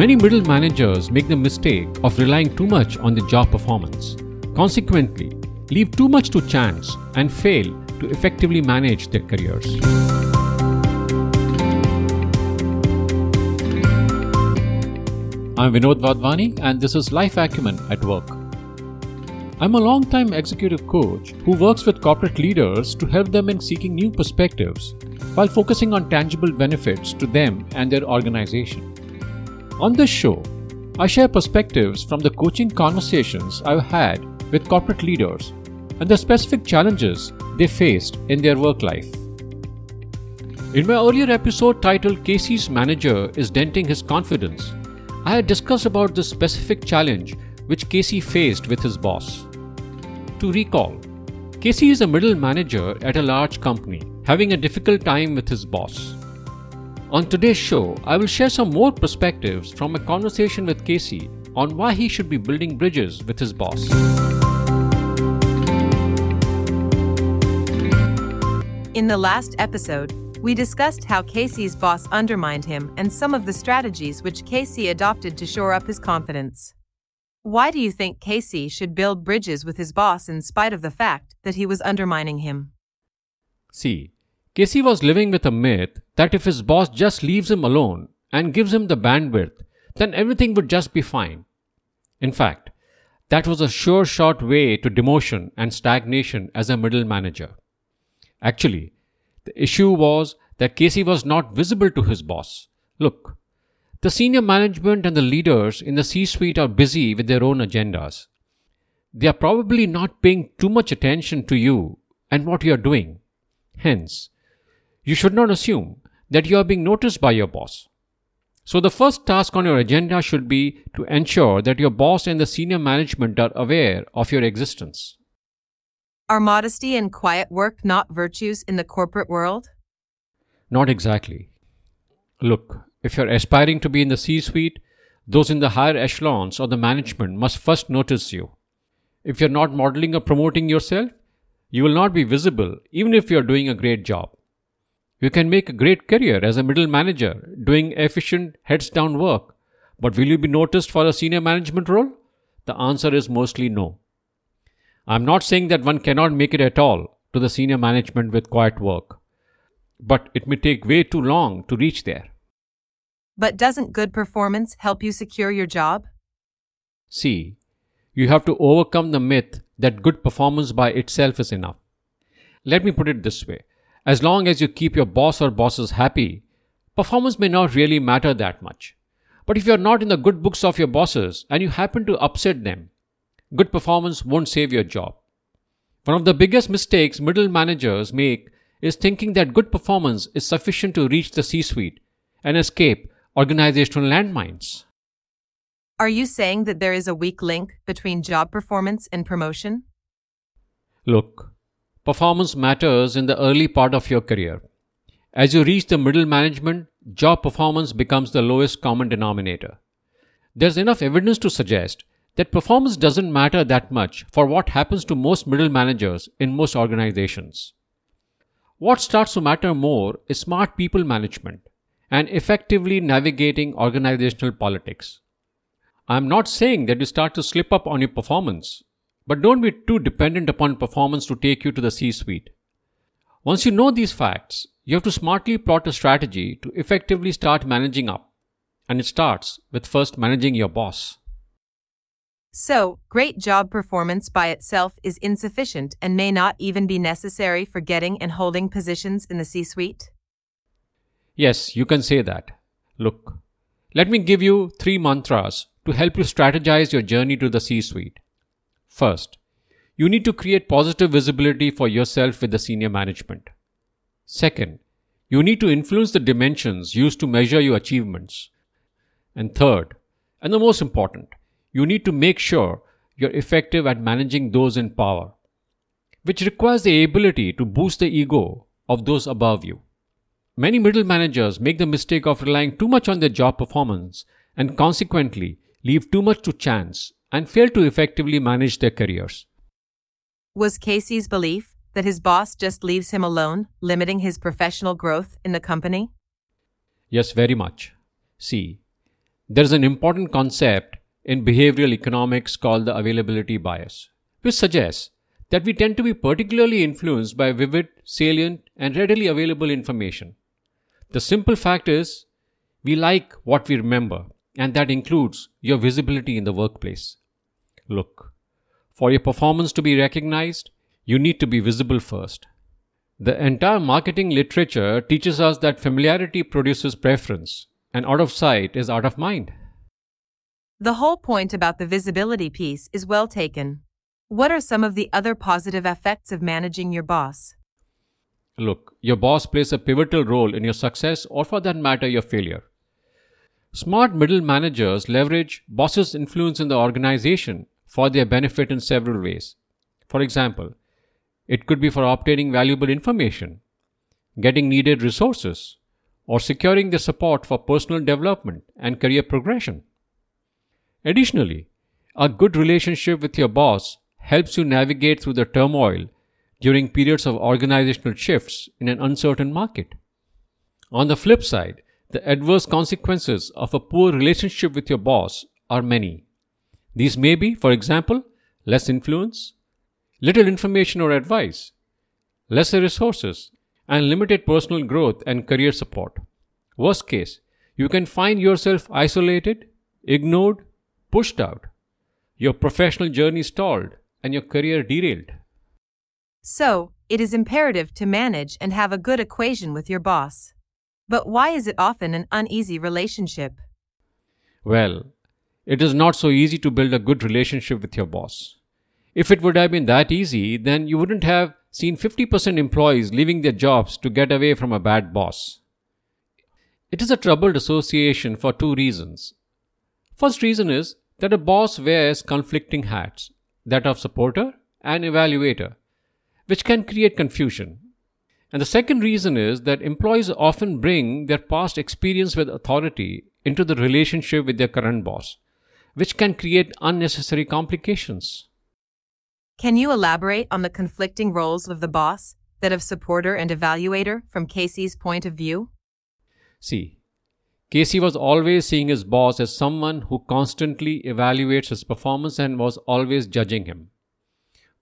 Many middle managers make the mistake of relying too much on the job performance. Consequently, leave too much to chance and fail to effectively manage their careers. I'm Vinod Vadvani, and this is Life Acumen at Work. I'm a long-time executive coach who works with corporate leaders to help them in seeking new perspectives while focusing on tangible benefits to them and their organization. On this show, I share perspectives from the coaching conversations I've had with corporate leaders and the specific challenges they faced in their work life. In my earlier episode titled Casey's Manager is Denting His Confidence, I had discussed about the specific challenge which Casey faced with his boss. To recall, Casey is a middle manager at a large company having a difficult time with his boss. On today's show, I will share some more perspectives from a conversation with Casey on why he should be building bridges with his boss. In the last episode, we discussed how Casey's boss undermined him and some of the strategies which Casey adopted to shore up his confidence. Why do you think Casey should build bridges with his boss in spite of the fact that he was undermining him? See, Casey was living with a myth that if his boss just leaves him alone and gives him the bandwidth, then everything would just be fine. In fact, that was a sure shot way to demotion and stagnation as a middle manager. Actually, the issue was that Casey was not visible to his boss. Look, the senior management and the leaders in the C suite are busy with their own agendas. They are probably not paying too much attention to you and what you are doing. Hence, you should not assume that you are being noticed by your boss. So, the first task on your agenda should be to ensure that your boss and the senior management are aware of your existence. Are modesty and quiet work not virtues in the corporate world? Not exactly. Look, if you're aspiring to be in the C suite, those in the higher echelons or the management must first notice you. If you're not modeling or promoting yourself, you will not be visible even if you're doing a great job. You can make a great career as a middle manager doing efficient heads down work, but will you be noticed for a senior management role? The answer is mostly no. I'm not saying that one cannot make it at all to the senior management with quiet work, but it may take way too long to reach there. But doesn't good performance help you secure your job? See, you have to overcome the myth that good performance by itself is enough. Let me put it this way as long as you keep your boss or bosses happy, performance may not really matter that much. But if you're not in the good books of your bosses and you happen to upset them, good performance won't save your job. One of the biggest mistakes middle managers make is thinking that good performance is sufficient to reach the C suite and escape organizational landmines. Are you saying that there is a weak link between job performance and promotion? Look, performance matters in the early part of your career. As you reach the middle management, job performance becomes the lowest common denominator. There's enough evidence to suggest that performance doesn't matter that much for what happens to most middle managers in most organizations. What starts to matter more is smart people management and effectively navigating organizational politics. I'm not saying that you start to slip up on your performance, but don't be too dependent upon performance to take you to the C suite. Once you know these facts, you have to smartly plot a strategy to effectively start managing up. And it starts with first managing your boss. So, great job performance by itself is insufficient and may not even be necessary for getting and holding positions in the C suite? Yes, you can say that. Look, let me give you three mantras to help you strategize your journey to the C suite. First, you need to create positive visibility for yourself with the senior management. Second, you need to influence the dimensions used to measure your achievements. And third, and the most important, you need to make sure you're effective at managing those in power, which requires the ability to boost the ego of those above you. Many middle managers make the mistake of relying too much on their job performance and consequently leave too much to chance and fail to effectively manage their careers. Was Casey's belief that his boss just leaves him alone, limiting his professional growth in the company? Yes, very much. See, there is an important concept in behavioral economics called the availability bias, which suggests that we tend to be particularly influenced by vivid, salient, and readily available information. The simple fact is, we like what we remember, and that includes your visibility in the workplace. Look, for your performance to be recognized, you need to be visible first. The entire marketing literature teaches us that familiarity produces preference, and out of sight is out of mind. The whole point about the visibility piece is well taken. What are some of the other positive effects of managing your boss? Look, your boss plays a pivotal role in your success or, for that matter, your failure. Smart middle managers leverage bosses' influence in the organization for their benefit in several ways. For example, it could be for obtaining valuable information, getting needed resources, or securing their support for personal development and career progression. Additionally, a good relationship with your boss helps you navigate through the turmoil during periods of organizational shifts in an uncertain market. On the flip side, the adverse consequences of a poor relationship with your boss are many. These may be, for example, less influence, little information or advice, lesser resources, and limited personal growth and career support. Worst case, you can find yourself isolated, ignored, pushed out, your professional journey stalled, and your career derailed. So, it is imperative to manage and have a good equation with your boss. But why is it often an uneasy relationship? Well, it is not so easy to build a good relationship with your boss. If it would have been that easy, then you wouldn't have seen 50% employees leaving their jobs to get away from a bad boss. It is a troubled association for two reasons. First reason is that a boss wears conflicting hats that of supporter and evaluator, which can create confusion. And the second reason is that employees often bring their past experience with authority into the relationship with their current boss, which can create unnecessary complications. Can you elaborate on the conflicting roles of the boss, that of supporter and evaluator, from Casey's point of view? See, Casey was always seeing his boss as someone who constantly evaluates his performance and was always judging him.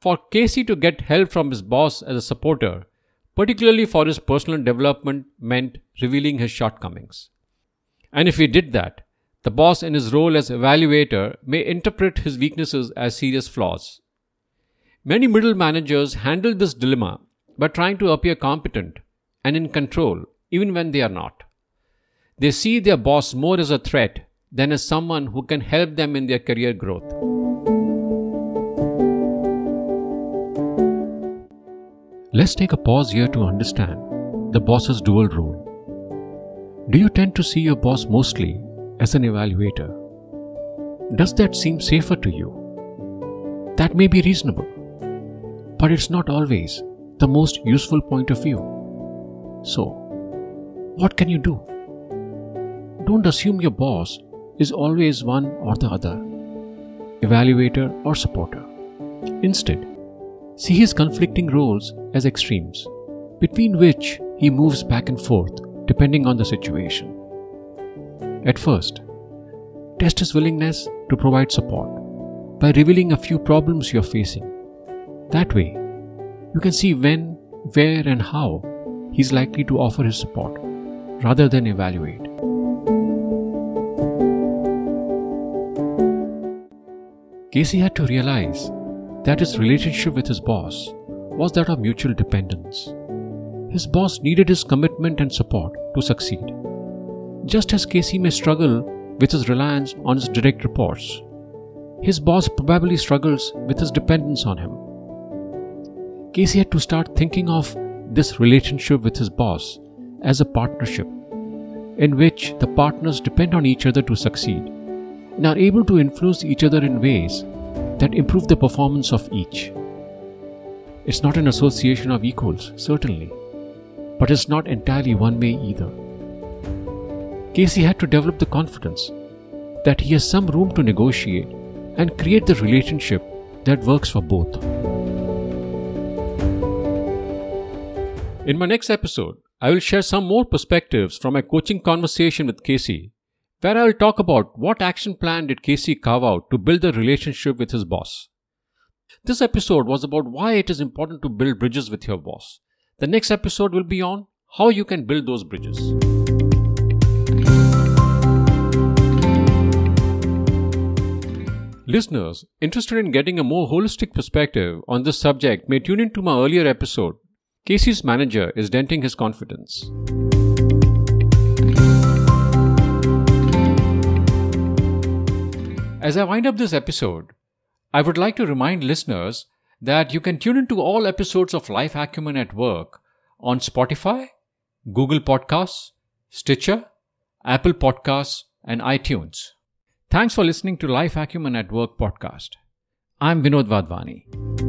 For Casey to get help from his boss as a supporter, particularly for his personal development, meant revealing his shortcomings. And if he did that, the boss in his role as evaluator may interpret his weaknesses as serious flaws Many middle managers handle this dilemma by trying to appear competent and in control even when they are not. They see their boss more as a threat than as someone who can help them in their career growth. Let's take a pause here to understand the boss's dual role. Do you tend to see your boss mostly as an evaluator? Does that seem safer to you? That may be reasonable but it's not always the most useful point of view. So, what can you do? Don't assume your boss is always one or the other, evaluator or supporter. Instead, see his conflicting roles as extremes, between which he moves back and forth depending on the situation. At first, test his willingness to provide support by revealing a few problems you're facing that way, you can see when, where, and how he's likely to offer his support rather than evaluate. Casey had to realize that his relationship with his boss was that of mutual dependence. His boss needed his commitment and support to succeed. Just as Casey may struggle with his reliance on his direct reports, his boss probably struggles with his dependence on him. Casey had to start thinking of this relationship with his boss as a partnership in which the partners depend on each other to succeed and are able to influence each other in ways that improve the performance of each. It's not an association of equals, certainly, but it's not entirely one way either. Casey had to develop the confidence that he has some room to negotiate and create the relationship that works for both. In my next episode, I will share some more perspectives from my coaching conversation with Casey where I will talk about what action plan did Casey carve out to build a relationship with his boss. This episode was about why it is important to build bridges with your boss. The next episode will be on how you can build those bridges. Listeners interested in getting a more holistic perspective on this subject may tune in to my earlier episode. Casey's manager is denting his confidence. As I wind up this episode, I would like to remind listeners that you can tune into all episodes of Life Acumen at Work on Spotify, Google Podcasts, Stitcher, Apple Podcasts, and iTunes. Thanks for listening to Life Acumen at Work podcast. I'm Vinod Vadvani.